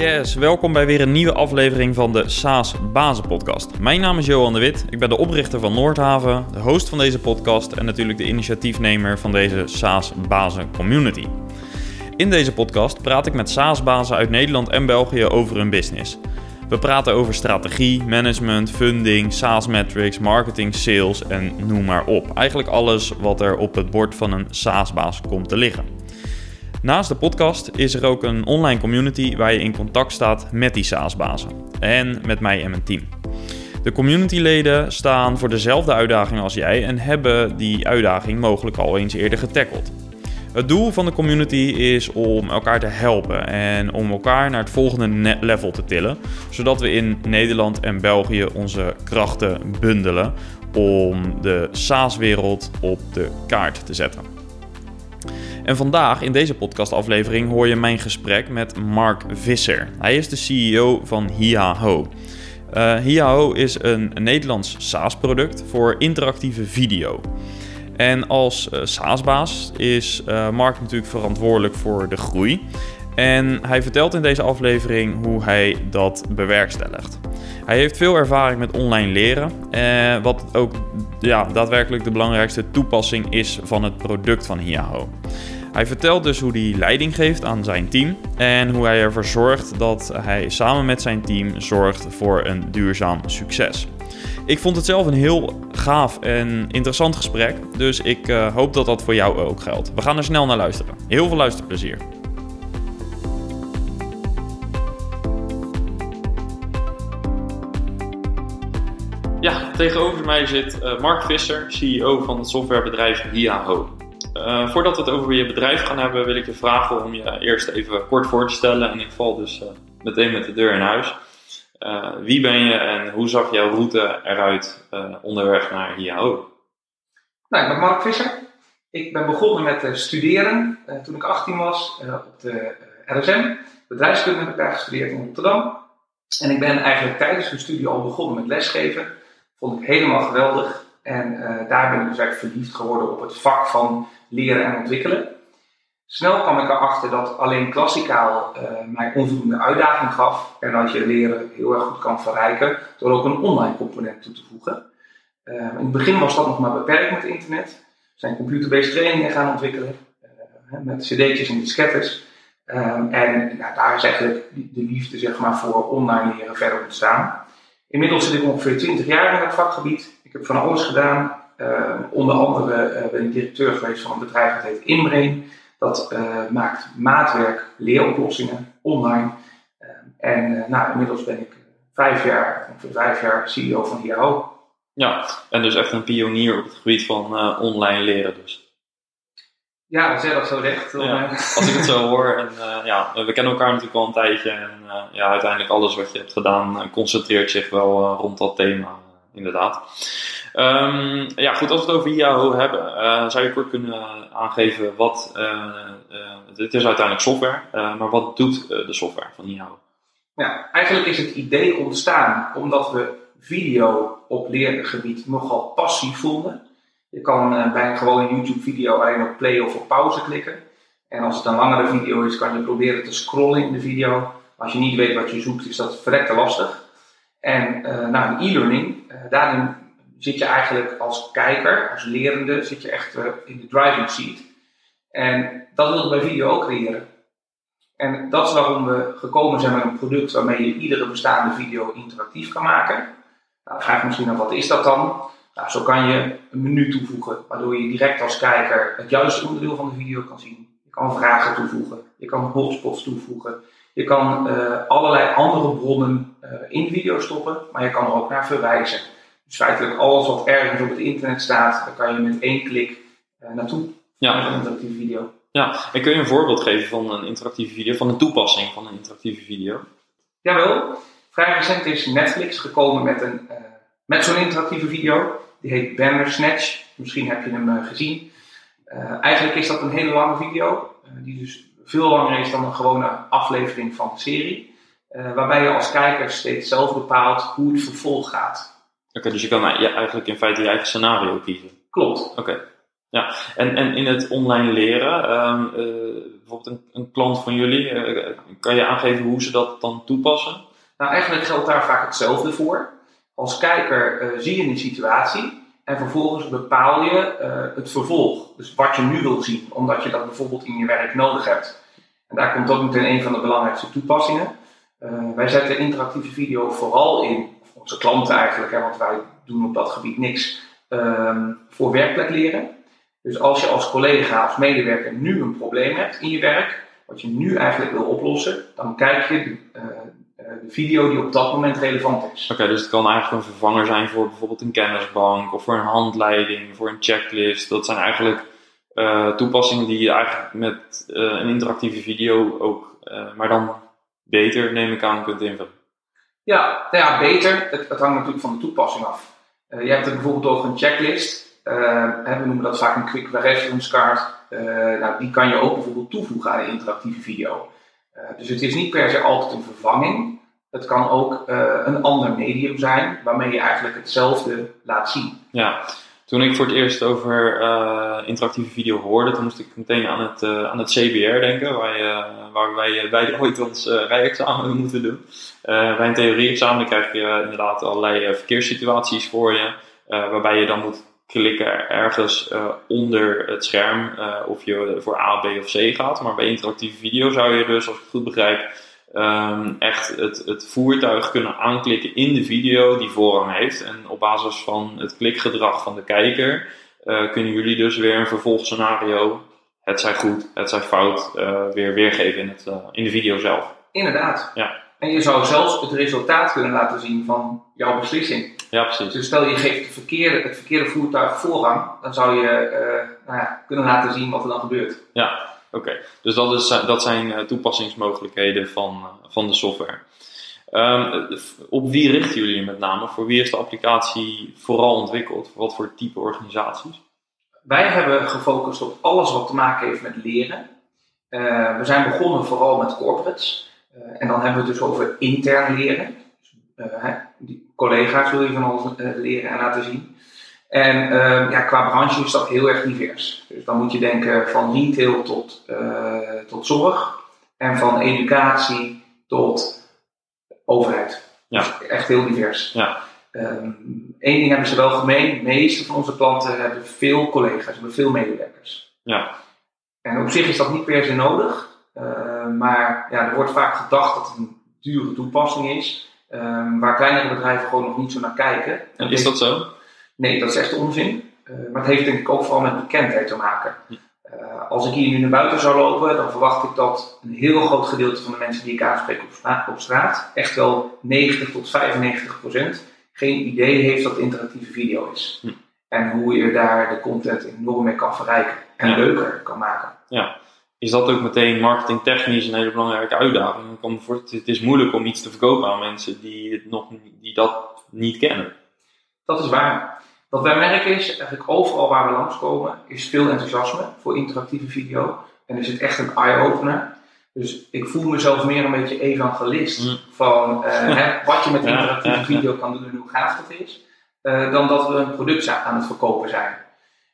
Yes, welkom bij weer een nieuwe aflevering van de SaaS Bazen Podcast. Mijn naam is Johan de Wit, ik ben de oprichter van Noordhaven, de host van deze podcast en natuurlijk de initiatiefnemer van deze SaaS Bazen Community. In deze podcast praat ik met SaaS-bazen uit Nederland en België over hun business. We praten over strategie, management, funding, SaaS metrics, marketing, sales en noem maar op. Eigenlijk alles wat er op het bord van een SaaS-baas komt te liggen. Naast de podcast is er ook een online community waar je in contact staat met die SaaS-bazen en met mij en mijn team. De communityleden staan voor dezelfde uitdaging als jij en hebben die uitdaging mogelijk al eens eerder getackled. Het doel van de community is om elkaar te helpen en om elkaar naar het volgende level te tillen, zodat we in Nederland en België onze krachten bundelen om de SaaS-wereld op de kaart te zetten. En vandaag in deze podcastaflevering hoor je mijn gesprek met Mark Visser. Hij is de CEO van Hiaho. Uh, Hiaho is een Nederlands SaaS-product voor interactieve video. En als uh, SaaS-baas is uh, Mark natuurlijk verantwoordelijk voor de groei. En hij vertelt in deze aflevering hoe hij dat bewerkstelligt. Hij heeft veel ervaring met online leren, eh, wat ook ja, daadwerkelijk de belangrijkste toepassing is van het product van Hiaho. Hij vertelt dus hoe hij leiding geeft aan zijn team en hoe hij ervoor zorgt dat hij samen met zijn team zorgt voor een duurzaam succes. Ik vond het zelf een heel gaaf en interessant gesprek, dus ik uh, hoop dat dat voor jou ook geldt. We gaan er snel naar luisteren. Heel veel luisterplezier. Ja, tegenover mij zit uh, Mark Visser, CEO van het softwarebedrijf Hiaho. Uh, voordat we het over je bedrijf gaan hebben, wil ik je vragen om je eerst even kort voor te stellen. En ik val dus uh, meteen met de deur in huis. Uh, wie ben je en hoe zag jouw route eruit onderweg naar Hiaho? Nou, ik ben Mark Visser. Ik ben begonnen met studeren toen ik 18 was op de RSM. Bedrijfskunde heb ik daar gestudeerd in Rotterdam. En ik ben eigenlijk tijdens mijn studie al begonnen met lesgeven. Vond ik helemaal geweldig. En daar ben ik dus eigenlijk verliefd geworden op het vak van leren en ontwikkelen. Snel kwam ik erachter dat alleen klassikaal uh, mij onvoldoende uitdaging gaf. En dat je leren heel erg goed kan verrijken door ook een online component toe te voegen. Uh, in het begin was dat nog maar beperkt met internet. We zijn computer-based trainingen gaan ontwikkelen. met cd'tjes en diskettes. en ja, daar is eigenlijk de liefde zeg maar, voor online leren verder ontstaan. Inmiddels zit ik ongeveer 20 jaar in het vakgebied. Ik heb van alles gedaan. Uh, onder andere uh, ben ik directeur geweest van een bedrijf dat heet Inbrain. Dat uh, maakt maatwerk, leeroplossingen online. en nou, inmiddels ben ik vijf jaar, ongeveer vijf jaar CEO van IAO. Ja, en dus echt een pionier op het gebied van online leren dus. Ja, zeg dat zo recht. Ja, als ik het zo hoor. En, ja, we kennen elkaar natuurlijk al een tijdje. En ja, uiteindelijk alles wat je hebt gedaan concentreert zich wel rond dat thema inderdaad. Um, ja, goed, als we het over IAO hebben, uh, zou je kort kunnen aangeven wat. Uh, uh, het is uiteindelijk software, maar wat doet de software van IAO? Ja, eigenlijk is het idee ontstaan omdat we video op leergebied nogal passief vonden. Je kan bij een YouTube-video alleen op play of op pauze klikken. En als het een langere video is, kan je proberen te scrollen in de video. Als je niet weet wat je zoekt, is dat verrekte lastig. En uh, een e-learning, daarin zit je eigenlijk als kijker, als lerende, zit je echt uh, in de driving seat. En dat wilden bij video ook creëren. En dat is waarom we gekomen zijn met een product waarmee je iedere bestaande video interactief kan maken. Nou, dan vraag je misschien af, wat is dat dan? Nou, zo kan je een menu toevoegen, waardoor je direct als kijker het juiste onderdeel van de video kan zien. Je kan vragen toevoegen, je kan hotspots toevoegen, je kan uh, allerlei andere bronnen uh, in de video stoppen, maar je kan er ook naar verwijzen. Dus feitelijk alles wat ergens op het internet staat, daar kan je met één klik uh, naartoe. Ja. Met een interactieve video. Ja, en kun je een voorbeeld geven van een interactieve video, van een toepassing van een interactieve video? Jawel. Vrij recent is Netflix gekomen met, een, met zo'n interactieve video. Die heet Banner Snatch. Misschien heb je hem gezien. eigenlijk is dat een hele lange video, die dus veel langer is dan een gewone aflevering van de serie. Waarbij je als kijker steeds zelf bepaalt hoe het vervolg gaat. Oké, okay, dus je kan ja, eigenlijk in feite je eigen scenario kiezen. Klopt. Oké. Okay. Ja, en, en in het online leren, ehm, eh, bijvoorbeeld een, een, klant van jullie, uh, kan je aangeven hoe ze dat dan toepassen? Nou, eigenlijk geldt daar vaak hetzelfde voor. Als kijker uh, zie je een situatie en vervolgens bepaal je het vervolg. Dus wat je nu wil zien, omdat je dat bijvoorbeeld in je werk nodig hebt. En daar komt ook meteen een van de belangrijkste toepassingen. wij zetten interactieve video vooral in, onze klanten eigenlijk, hè, want wij doen op dat gebied niks, ehm, voor werkplek leren. Dus als je als collega, als medewerker nu een probleem hebt in je werk, wat je nu eigenlijk wil oplossen, dan kijk je de, uh, de video die op dat moment relevant is. Oké, dus het kan eigenlijk een vervanger zijn voor bijvoorbeeld een kennisbank of voor een handleiding, voor een checklist. Dat zijn eigenlijk uh, toepassingen die je eigenlijk met een interactieve video ook, maar dan beter, neem ik aan, kunt invullen. Ja, nou ja beter. Het, het hangt natuurlijk van de toepassing af. je hebt er bijvoorbeeld over een checklist. Uh, we noemen dat vaak een quick reference card. Uh, nou, die kan je ook bijvoorbeeld toevoegen aan een interactieve video. Uh, dus het is niet per se altijd een vervanging. Het kan ook een ander medium zijn waarmee je eigenlijk hetzelfde laat zien. Ja, toen ik voor het eerst over interactieve video hoorde, toen moest ik meteen aan het, aan het CBR denken, waar, je, waar wij ooit ons rijexamen moeten doen. bij een theorie-examen krijg je inderdaad allerlei verkeerssituaties voor je, waarbij je dan moet klikken ergens uh, onder het scherm uh, of je voor A, B of C gaat. Maar bij interactieve video zou je dus, als ik het goed begrijp, um, echt het, het voertuig kunnen aanklikken in de video die voorrang heeft. En op basis van het klikgedrag van de kijker uh, kunnen jullie dus weer een vervolgscenario, het zij goed, het zij fout, weer weergeven in, het, in de video zelf. Inderdaad. Ja. En je zou zelfs het resultaat kunnen laten zien van jouw beslissing. Ja, precies. Dus stel je geeft het verkeerde, het verkeerde voertuig voorrang, dan zou je nou ja, kunnen laten zien wat er dan gebeurt. Ja, oké. Dus dat, is, dat zijn eh, toepassingsmogelijkheden van, uh, van de software. Um, op wie richten jullie met name? Voor wie is de applicatie vooral ontwikkeld? Voor wat voor type organisaties? Wij hebben gefocust op alles wat te maken heeft met leren. We zijn begonnen vooral met corporates. en dan hebben we het dus over intern leren. Uh, die collega's wil je van uh, leren en laten zien. En uh, ja, qua branche is dat heel erg divers. Dus dan moet je denken van retail tot, tot zorg. En van educatie tot overheid. Ja. Dus echt heel divers. Ja. Eén ding hebben ze wel gemeen. De meeste van onze klanten hebben veel collega's, hebben veel medewerkers. Ja. En op zich is dat niet per se nodig. maar ja, er wordt vaak gedacht dat het een dure toepassing is. Um, waar kleinere bedrijven gewoon nog niet zo naar kijken. En is dat zo? Nee, dat is echt onzin. Uh, maar het heeft denk ik ook vooral met bekendheid te maken. Uh, als ik hier nu naar buiten zou lopen, dan verwacht ik dat een heel groot gedeelte van de mensen die ik aanspreek op straat, op straat echt wel 90 tot 95 procent, geen idee heeft dat interactieve video is. Hm. En hoe je daar de content enorm mee kan verrijken en Ja. leuker kan maken. Ja. Is dat ook meteen marketingtechnisch een hele belangrijke uitdaging? Het is moeilijk om iets te verkopen aan mensen die, het nog, die dat niet kennen. Dat is waar. Wat wij merken is, eigenlijk overal waar we langskomen, is veel enthousiasme voor interactieve video. En is het echt een eye-opener. Dus ik voel mezelf meer een beetje evangelist Mm. van eh, hè, wat je met interactieve ja, video kan doen en hoe gaaf dat is. eh, dan dat we een product aan het verkopen zijn.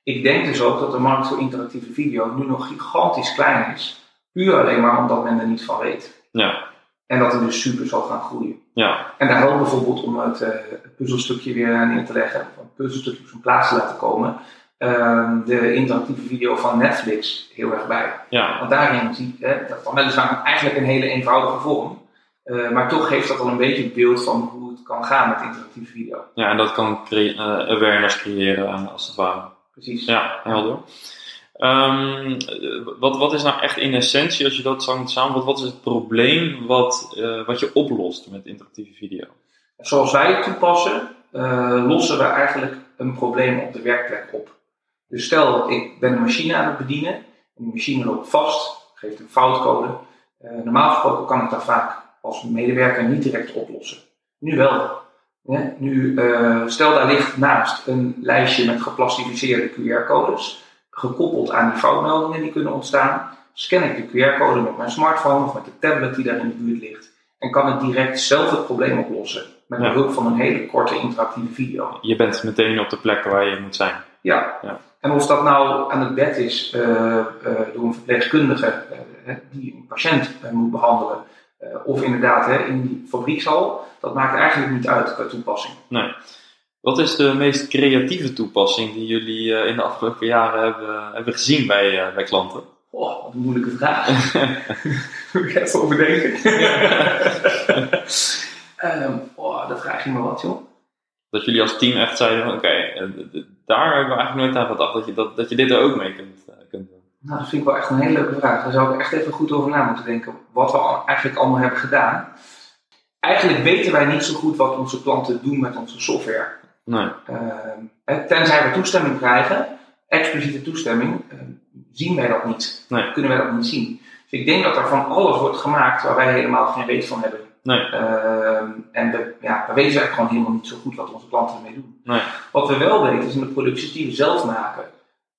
Ik denk dus ook dat de markt voor interactieve video nu nog gigantisch klein is. Puur alleen maar omdat men er niet van weet. Ja, En dat het dus super zal gaan groeien. ja, En daar helpt bijvoorbeeld om het, eh, het puzzelstukje weer neer te leggen, of een puzzelstukje op zijn plaats te laten komen, ehm, de interactieve video van Netflix heel erg bij. ja, Want daarin zie je, dat dan weliswaar eigenlijk een hele eenvoudige vorm, eh, maar toch geeft dat al een beetje het beeld van hoe het kan gaan met interactieve video. ja, en dat kan eh, awareness creëren, als het ware. Precies. Ja, helder. Ehm, wat, wat is nou echt in essentie, als je dat zou moeten wat is het probleem wat, eh, wat je oplost met interactieve video? Zoals wij het toepassen, eh, lossen we eigenlijk een probleem op de werkplek op. Dus stel, ik ben een machine aan het bedienen, en die machine loopt vast, geeft een foutcode. Eh, normaal gesproken kan ik dat vaak als medewerker niet direct oplossen. Nu wel. Nu, stel daar ligt naast een lijstje met geplastificeerde QR-codes, gekoppeld aan die foutmeldingen die kunnen ontstaan. Scan ik de QR-code met mijn smartphone of met de tablet die daar in de buurt ligt. En kan ik direct zelf het probleem oplossen. Met Ja. behulp van een hele korte interactieve video. Je bent meteen op de plek waar je moet zijn. Ja. Ja. En of dat nou aan het bed is eh, eh, door een verpleegkundige eh, die een patiënt moet behandelen, eh, of inderdaad hè, in die fabriekshal, dat maakt eigenlijk niet uit qua toepassing. Nee. Wat is de meest creatieve toepassing die jullie eh, in de afgelopen jaren hebben, hebben gezien bij, eh, bij klanten? Oh, wat een moeilijke vraag. Moet ik even over denken. Ehm, oh, dat vraag je me wat, joh. Dat jullie als team echt zeiden: van, oké, eh, daar hebben we eigenlijk nooit aan gedacht dat je, dat, dat je dit er ook mee kunt, kunt doen. Nou, dat vind ik wel echt een hele leuke vraag. Daar zou ik echt even goed over na moeten denken. Wat we al- eigenlijk allemaal hebben gedaan. Eigenlijk weten wij niet zo goed wat onze klanten doen met onze software. Nee. Ehm, tenzij we toestemming krijgen, expliciete toestemming, ehm, zien wij dat niet. Nee. Kunnen wij dat niet zien. Dus ik denk dat er van alles wordt gemaakt waar wij helemaal geen weet van hebben. Nee. Ehm, en we, ja, we weten eigenlijk gewoon helemaal niet zo goed wat onze klanten ermee doen. Nee. Wat we wel weten is in de producties die we zelf maken.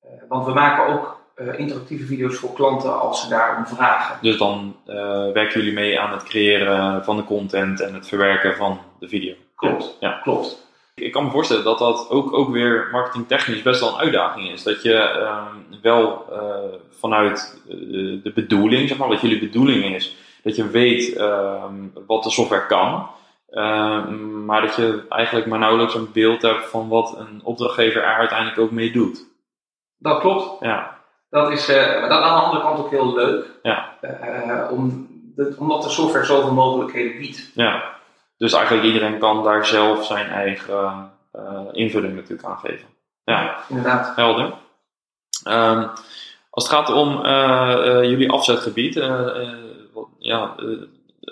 Eh, want we maken ook eh, interactieve video's voor klanten als ze daarom vragen. Dus dan eh, werken jullie mee aan het creëren van de content en het verwerken van de video. Klopt. Ja. Klopt. Ik kan me voorstellen dat dat ook, ook weer marketingtechnisch best wel een uitdaging is. Dat je ehm, wel eh, vanuit eh, de bedoeling, zeg maar, wat jullie bedoeling is, dat je weet ehm, wat de software kan. ehm, maar dat je eigenlijk maar nauwelijks een beeld hebt van wat een opdrachtgever er uiteindelijk ook mee doet. Dat klopt. Ja, Dat is eh, dat aan de andere kant ook heel leuk. Ja. Om, omdat de software zoveel mogelijkheden biedt. ja. Dus eigenlijk iedereen kan daar zelf zijn eigen eh, invulling natuurlijk aan geven. Ja. Inderdaad. Helder. Ehm, als het gaat om eh, eh, jullie afzetgebied, eh, eh, wat- ja, eh,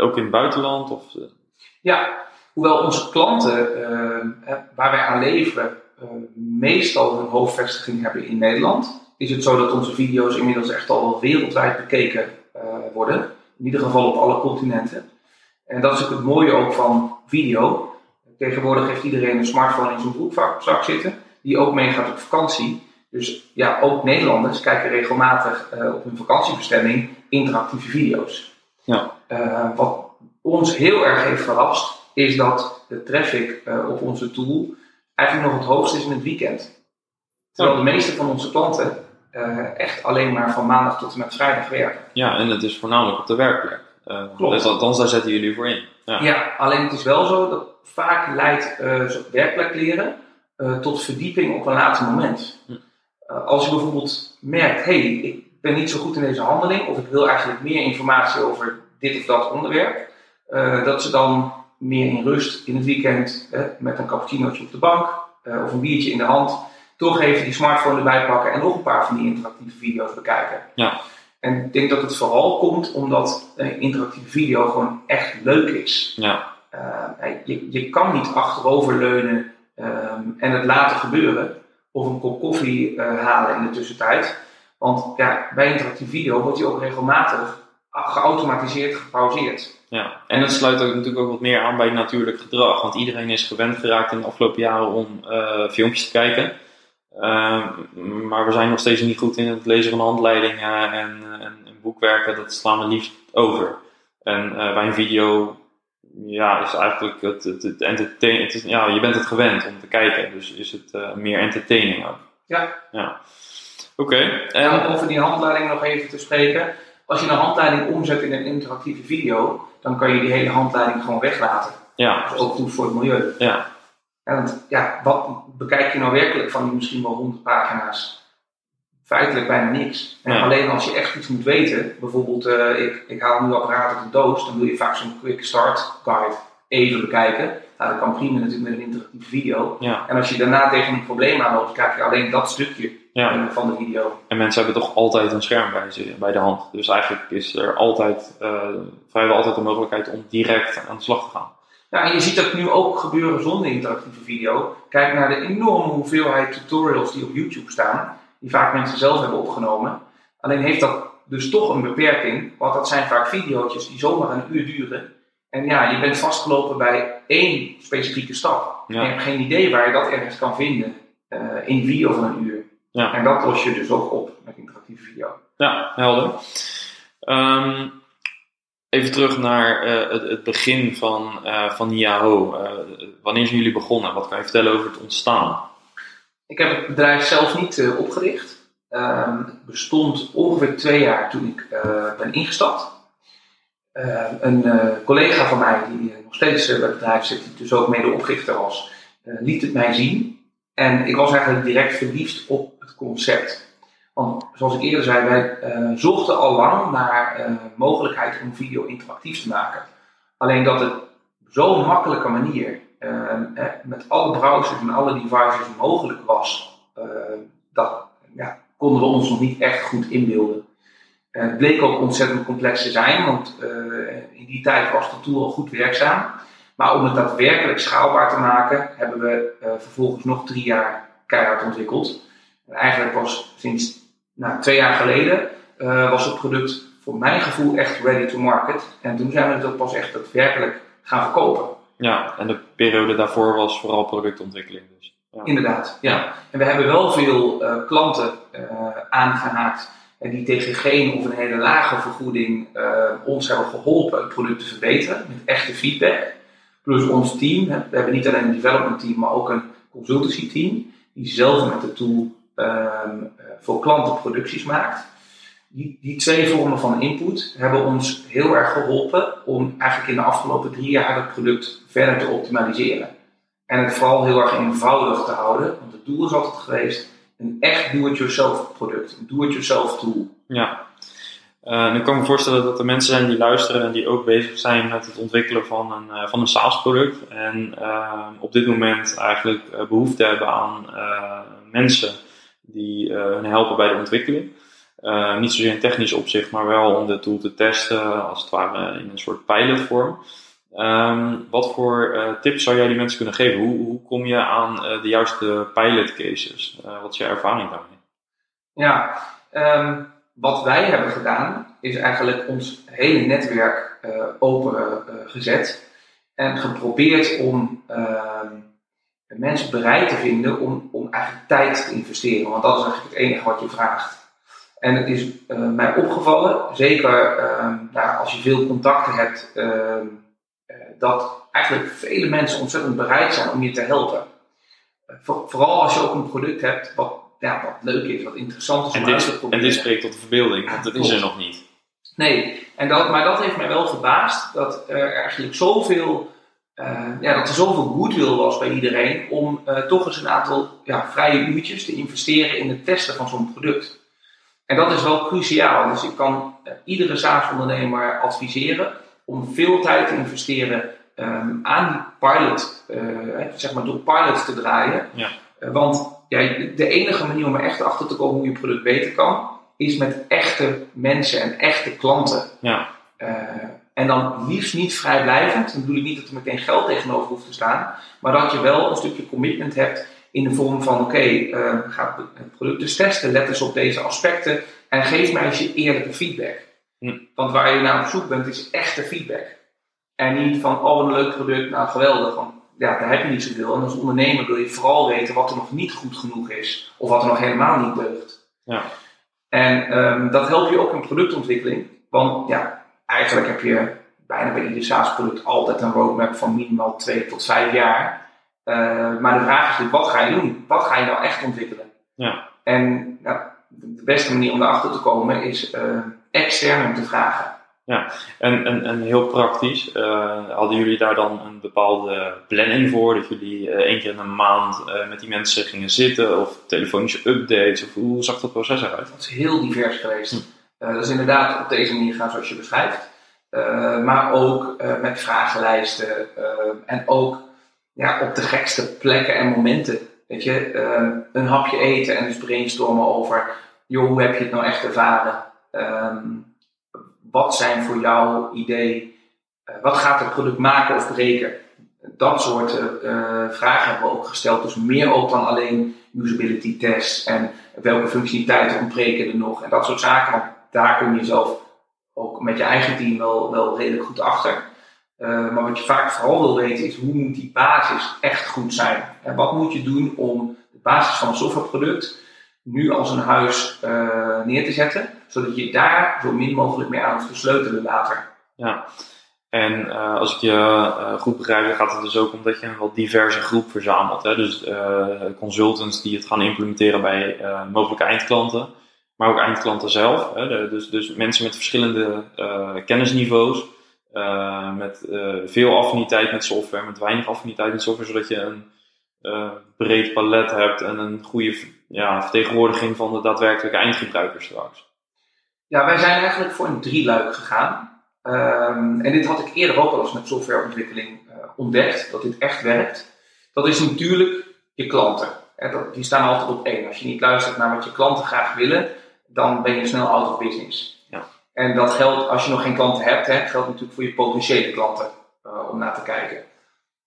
ook in het buitenland? Of, eh, Ja, hoewel onze klanten eh, eh, waar wij aan leveren eh, meestal hun hoofdvestiging hebben in Nederland, is het zo dat onze video's inmiddels echt al wel wereldwijd bekeken eh, worden. In ieder geval op alle continenten. En dat is ook het mooie ook van video. Tegenwoordig heeft iedereen een smartphone in zijn broekzak zitten, die ook meegaat op vakantie. Dus ja, ook Nederlanders kijken regelmatig eh, op hun vakantiebestemming interactieve video's. Ja. Eh, wat ons heel erg heeft verrast, is dat de traffic eh, op onze tool eigenlijk nog het hoogst is in het weekend. Terwijl de meeste van onze klanten echt alleen maar van maandag tot en met vrijdag werken. ja, en het is voornamelijk op de werkplek. Eh, Klopt. Dus althans, daar zetten jullie voor in. Ja. Ja, alleen het is wel zo dat vaak leidt eh, werkplek leren eh, tot verdieping op een later moment. Hm. Als je bijvoorbeeld merkt, hé, hey, ik ben niet zo goed in deze handeling, of ik wil eigenlijk meer informatie over dit of dat onderwerp, dat ze dan meer in rust in het weekend met een cappuccinootje op de bank of een biertje in de hand, toch even die smartphone erbij pakken en nog een paar van die interactieve video's bekijken. Ja. En ik denk dat het vooral komt omdat eh, interactieve video gewoon echt leuk is. Ja. Uh, je, je kan niet achteroverleunen um, en het laten gebeuren of een kop koffie uh, halen in de tussentijd. Want ja, bij interactieve video wordt die ook regelmatig geautomatiseerd gepauzeerd. Ja, en het sluit ook natuurlijk ook wat meer aan bij natuurlijk gedrag. Want iedereen is gewend geraakt in de afgelopen jaren om filmpjes te kijken. Uh, maar we zijn nog steeds niet goed in het lezen van handleidingen en, en, en boekwerken. Dat slaan we liefst over. En uh, bij een video ja, is eigenlijk het, het, het entertain, het is, ja, je bent het gewend om te kijken. Dus is het uh, meer entertaining ook. Ja. ja. Oké. Okay. En om over die handleiding nog even te spreken. Als je een handleiding omzet in een interactieve video, dan kan je die hele handleiding gewoon weglaten. Ja. Dat is ook goed voor het milieu. Ja. Ja want ja, wat bekijk je nou werkelijk van die misschien wel 100 pagina's? Feitelijk bijna niks. En ja. alleen als je echt iets moet weten, bijvoorbeeld uh, ik, ik haal nu apparaat uit de doos, dan wil je vaak zo'n quick start guide even bekijken. Nou, dat kan prima natuurlijk met een interactieve video. Ja. En als je daarna tegen een probleem aanloopt, kijk je alleen dat stukje ja. van de video. En mensen hebben toch altijd een scherm bij, ze, bij de hand. Dus eigenlijk is er altijd, uh, vrijwel altijd de mogelijkheid om direct aan de slag te gaan. Ja, en je ziet dat nu ook gebeuren zonder interactieve video. Kijk naar de enorme hoeveelheid tutorials die op YouTube staan, die vaak mensen zelf hebben opgenomen. Alleen heeft dat dus toch een beperking, want dat zijn vaak video's die zomaar een uur duren. En ja, je bent vastgelopen bij één specifieke stap. Ja. En je hebt geen idee waar je dat ergens kan vinden uh, in een video van een uur. Ja. En dat los je dus ook op met interactieve video. Ja, helder. Um, even terug naar uh, het, het, begin van, uh, van Yahoo. Uh, wanneer zijn jullie begonnen? Wat kan je vertellen over het ontstaan? Ik heb het bedrijf zelf niet opgericht. Ehm, het bestond ongeveer twee jaar toen ik ben ingestapt. Uh, een collega van mij, die nog steeds bij het bedrijf zit, die dus ook medeoprichter was, liet het mij zien. En ik was eigenlijk direct verliefd op het concept. Want zoals ik eerder zei, wij zochten al lang naar mogelijkheid om video interactief te maken. Alleen dat het zo'n makkelijke manier eh, met alle browsers en alle devices mogelijk was, dat ja, konden we ons nog niet echt goed inbeelden. het bleek ook ontzettend complex te zijn, want eh, in die tijd was de tool al goed werkzaam. Maar om het daadwerkelijk schaalbaar te maken, hebben we uh, vervolgens nog drie jaar keihard ontwikkeld. En eigenlijk was sinds nou, twee jaar geleden was het product voor mijn gevoel echt ready to market. En toen zijn we het ook pas echt daadwerkelijk gaan verkopen. Ja, en de periode daarvoor was vooral productontwikkeling dus. Ja. Inderdaad, ja. En we hebben wel veel uh, klanten uh, aangehaakt en die tegen geen of een hele lage vergoeding ons hebben geholpen het product te verbeteren met echte feedback. Plus ons team, we hebben niet alleen een development team, maar ook een consultancy team die zelf met de tool ehm, voor klanten producties maakt die, die twee vormen van input hebben ons heel erg geholpen om eigenlijk in de afgelopen drie jaar het product verder te optimaliseren. En het vooral heel erg eenvoudig te houden, want het doel is altijd geweest een echt do-it-yourself product, een do-it-yourself tool. Ja, uh, nu kan ik me voorstellen dat er mensen zijn die luisteren en die ook bezig zijn met het ontwikkelen van een, uh, van een SaaS-product. En uh, op dit moment eigenlijk behoefte hebben aan mensen die hun helpen bij de ontwikkeling. Uh, niet zozeer in technisch opzicht, maar wel om de tool te testen, als het ware in een soort pilotvorm. Um, wat voor uh, tips zou jij die mensen kunnen geven? Hoe, hoe kom je aan de juiste pilot cases? wat is je ervaring daarmee? Ja, um, wat wij hebben gedaan, is eigenlijk ons hele netwerk open gezet en geprobeerd om ehm, mensen bereid te vinden om, om eigenlijk tijd te investeren. Want dat is eigenlijk het enige wat je vraagt. En het is uh, mij opgevallen, zeker uh, nou, als je veel contacten hebt, uh, dat eigenlijk vele mensen ontzettend bereid zijn om je te helpen. Voor, vooral als je ook een product hebt wat, ja, wat leuk is, wat interessant is en dit, En dit spreekt tot de verbeelding, want dat is er nog niet. Nee, en dat, maar dat heeft mij wel verbaasd, dat er eigenlijk zoveel ja, dat er zoveel goodwill was bij iedereen om toch eens een aantal ja, vrije uurtjes te investeren in het testen van zo'n product. En dat is wel cruciaal. Dus ik kan uh, iedere zaagondernemer adviseren om veel tijd te investeren um, aan die pilot, zeg maar door pilots te draaien. Ja. Want ja, de enige manier om er echt achter te komen hoe je product beter kan, is met echte mensen en echte klanten. Ja. En dan liefst niet vrijblijvend. Dan bedoel ik niet dat er meteen geld tegenover hoeft te staan, maar dat je wel een stukje commitment hebt in de vorm van: oké, okay, uh, ga het product dus testen, let eens op deze aspecten en geef mij eens je eerlijke feedback. Hm. Want waar je naar op zoek bent, is echte feedback. En niet van: oh, een leuk product, nou geweldig. Want ja, daar heb je niet zoveel. En als ondernemer wil je vooral weten wat er nog niet goed genoeg is, of wat er nog helemaal niet deugt. Ja. En um, dat helpt je ook in productontwikkeling. Want ja, eigenlijk heb je bijna bij ieder SaaS-product altijd een roadmap van minimaal 2 tot 5 jaar. Uh, maar de vraag is natuurlijk, wat ga je doen? Wat ga je nou echt ontwikkelen? Ja. En nou, de beste manier om daarachter te komen is uh, extern te vragen. Ja, en, en, en heel praktisch, uh, hadden jullie daar dan een bepaalde planning voor? Dat jullie één keer in een maand met die mensen gingen zitten of telefonische updates? Of hoe zag dat proces eruit? Dat is heel divers geweest. Hm. Dat is inderdaad op deze manier gaan zoals je beschrijft. maar ook met vragenlijsten en ook ja, op de gekste plekken en momenten. Weet je, ehm, een hapje eten en dus brainstormen over, joh, hoe heb je het nou echt ervaren? Um, wat zijn voor jou idee, uh, wat gaat het product maken of breken? Dat soort uh, vragen hebben we ook gesteld. Dus meer ook dan alleen usability tests en welke functionaliteiten ontbreken er nog en dat soort zaken. Daar kun je zelf ook met je eigen team wel, wel redelijk goed achter. Uh, maar wat je vaak vooral wil weten is hoe moet die basis echt goed zijn? En wat moet je doen om de basis van een softwareproduct nu als een huis uh, neer te zetten, zodat je daar zo min mogelijk mee aan hoeft te sleutelen later. Ja, En uh, als ik je goed begrijp, gaat het dus ook om dat je een wat diverse groep verzamelt. Hè? Dus consultants die het gaan implementeren bij mogelijke eindklanten, maar ook eindklanten zelf. Hè? Dus, dus mensen met verschillende kennisniveaus, met veel affiniteit met software, met weinig affiniteit met software, zodat je een breed palet hebt en een goede ja, vertegenwoordiging van de daadwerkelijke eindgebruiker straks. Ja, wij zijn eigenlijk voor een drieluik gegaan. Um, en dit had ik eerder ook al eens met softwareontwikkeling ontdekt, dat dit echt werkt. Dat is natuurlijk je klanten. Hè, die staan altijd op één. Als je niet luistert naar wat je klanten graag willen, dan ben je snel out of business. Ja. En dat geldt als je nog geen klanten hebt, hè, geldt natuurlijk voor je potentiële klanten uh, om naar te kijken.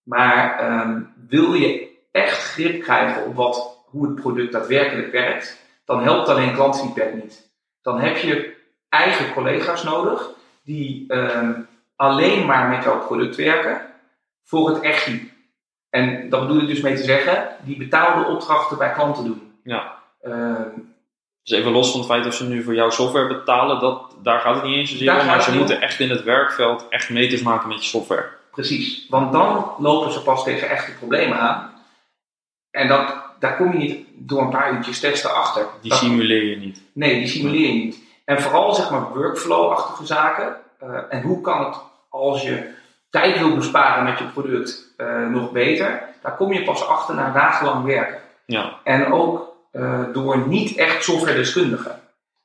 Maar um, wil je echt grip krijgen op wat, hoe het product daadwerkelijk werkt, dan helpt alleen klantfeedback niet. Dan heb je eigen collega's nodig die uh, alleen maar met jouw product werken voor het echte. En dat bedoel ik dus mee te zeggen, die betaalde opdrachten bij klanten doen. Ja. Uh, dus even los van het feit dat ze nu voor jouw software betalen, dat, daar gaat het niet eens zozeer om. Maar ze moeten echt in het werkveld echt meters maken met je software. Precies, want dan lopen ze pas tegen echte problemen aan. En dat, daar kom je niet door een paar uurtjes testen achter. Die simuleer je niet. Nee, die simuleer je niet. En vooral zeg maar workflow-achtige zaken. Uh, en hoe kan het als je tijd wil besparen met je product uh, nog beter? Daar kom je pas achter na dagenlang werken. Ja. En ook uh, door niet echt software-deskundigen.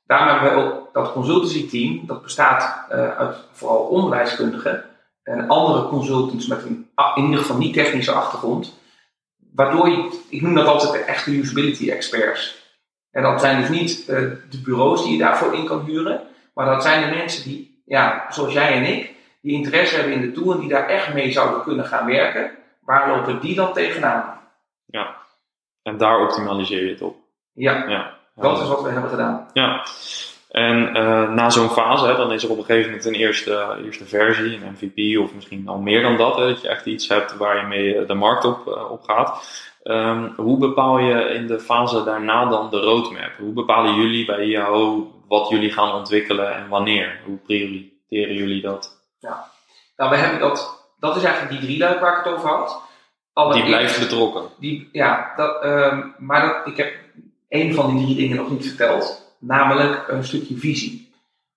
Daarom hebben we ook dat consultancy team, dat bestaat uit vooral onderwijskundigen en andere consultants met een in ieder geval niet technische achtergrond. Waardoor je, ik noem dat altijd de echte usability experts. En dat zijn dus niet uh, de bureaus die je daarvoor in kan huren, maar dat zijn de mensen die, ja, zoals jij en ik, die interesse hebben in de tool en die daar echt mee zouden kunnen gaan werken. Waar lopen die dan tegenaan? Ja, en daar optimaliseer je het op. Ja, ja. dat is wat we hebben gedaan. Ja, en uh, na zo'n fase, hè, dan is er op een gegeven moment een eerste, eerste versie, een MVP of misschien al meer dan dat. Hè, dat je echt iets hebt waar je mee de markt op, uh, op gaat. Um, hoe bepaal je in de fase daarna dan de roadmap? Hoe bepalen jullie bij IAO wat jullie gaan ontwikkelen en wanneer? Hoe prioriteren jullie dat? Ja, nou, we hebben dat, dat is eigenlijk die drie luik waar ik het over had. die blijft betrokken. Die, ja, dat, um, maar dat, ik heb één van die drie dingen nog niet verteld, namelijk een stukje visie.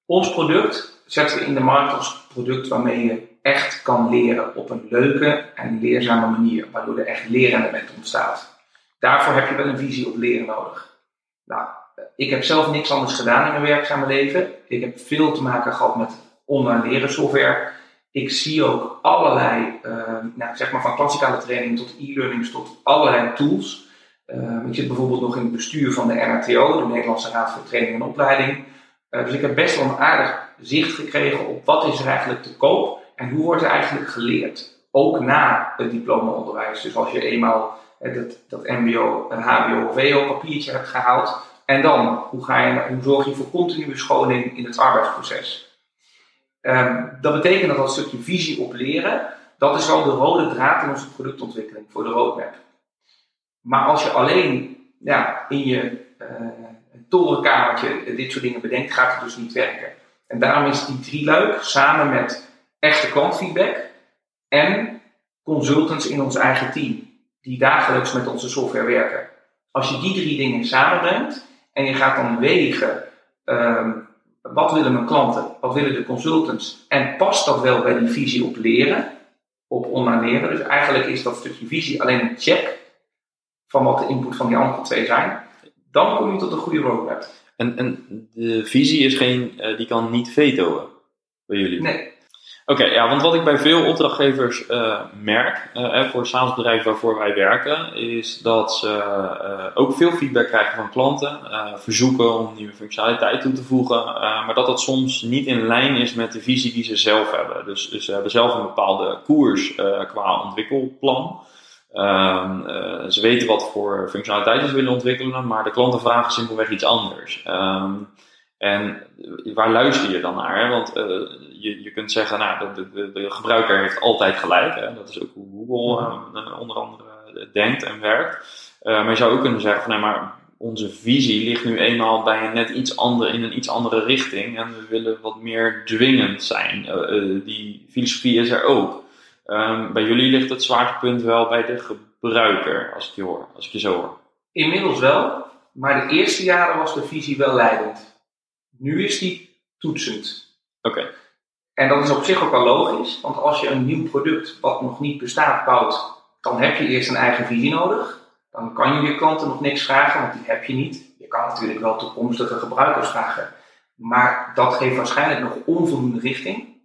Ons product zetten we in de markt als product waarmee je echt kan leren op een leuke en leerzame manier, waardoor er echt leerelement ontstaat. Daarvoor heb je wel een visie op leren nodig. Nou, ik heb zelf niks anders gedaan in mijn werkzame leven. Ik heb veel te maken gehad met online leren software. Ik zie ook allerlei, uh, nou, zeg maar van klassikale training tot e-learnings tot allerlei tools. Uh, ik zit bijvoorbeeld nog in het bestuur van de NRTO, de Nederlandse Raad voor Training en Opleiding. Uh, dus ik heb best wel een aardig zicht gekregen op wat is er eigenlijk te koop en hoe wordt er eigenlijk geleerd? Ook na het diplomaonderwijs. Dus als je eenmaal dat, dat MBO, HBO of VO papiertje hebt gehaald. En dan, hoe, ga je, hoe zorg je voor continue scholing in het arbeidsproces? Um, dat betekent dat dat stukje visie op leren, dat is wel de rode draad in onze productontwikkeling voor de roadmap. Maar als je alleen ja, in je uh, dit soort dingen bedenkt, gaat het dus niet werken. En daarom is die drieluik samen met echte klantfeedback en consultants in ons eigen team, die dagelijks met onze software werken. Als je die drie dingen samenbrengt en je gaat dan wegen, um, wat willen mijn klanten, wat willen de consultants en past dat wel bij die visie op leren, op online leren. Dus eigenlijk is dat stukje visie alleen een check van wat de input van die andere twee zijn. Dan kom je tot een goede roadmap. En, en de visie is geen, uh, die kan niet vetoen bij jullie? Nee, Oké, ja, want wat ik bij veel opdrachtgevers uh, merk, uh, voor SaaS-bedrijven waarvoor wij werken, is dat ze ook veel feedback krijgen van klanten, verzoeken om nieuwe functionaliteit toe te voegen, maar dat dat soms niet in lijn is met de visie die ze zelf hebben. Dus, dus ze hebben zelf een bepaalde koers qua ontwikkelplan. Ehm, ze weten wat voor functionaliteiten ze willen ontwikkelen, maar de klanten vragen simpelweg iets anders. Um, en waar luister je dan naar? Hè? Want uh, je, je kunt zeggen, nou, de, de, de gebruiker heeft altijd gelijk. Hè? Dat is ook hoe Google uh, onder andere denkt en werkt. Maar je zou ook kunnen zeggen van, nee, maar onze visie ligt nu eenmaal bij een net iets andere, in een iets andere richting. En we willen wat meer dwingend zijn. Eh, eh, die filosofie is er ook. Ehm, bij jullie ligt het zwaartepunt wel bij de gebruiker, als ik je hoor, als ik je zo hoor. Inmiddels wel, maar de eerste jaren was de visie wel leidend. Nu is die toetsend. Oké. En dat is op zich ook wel logisch, want als je een nieuw product wat nog niet bestaat bouwt, dan heb je eerst een eigen visie nodig. Dan kan je je klanten nog niks vragen, want die heb je niet. Je kan natuurlijk wel toekomstige gebruikers vragen, maar dat geeft waarschijnlijk nog onvoldoende richting.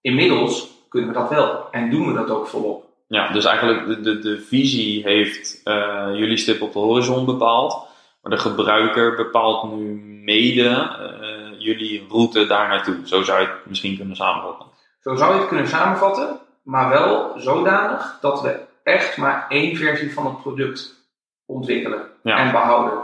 Inmiddels kunnen we dat wel en doen we dat ook volop. Ja, dus eigenlijk de, de, de visie heeft uh, jullie stip op de horizon bepaald, maar de gebruiker bepaalt nu mede uh, jullie route daar naartoe. Zo zou je het misschien kunnen samenvatten. Zo zou je het kunnen samenvatten, maar wel zodanig dat we echt maar één versie van het product ontwikkelen en behouden.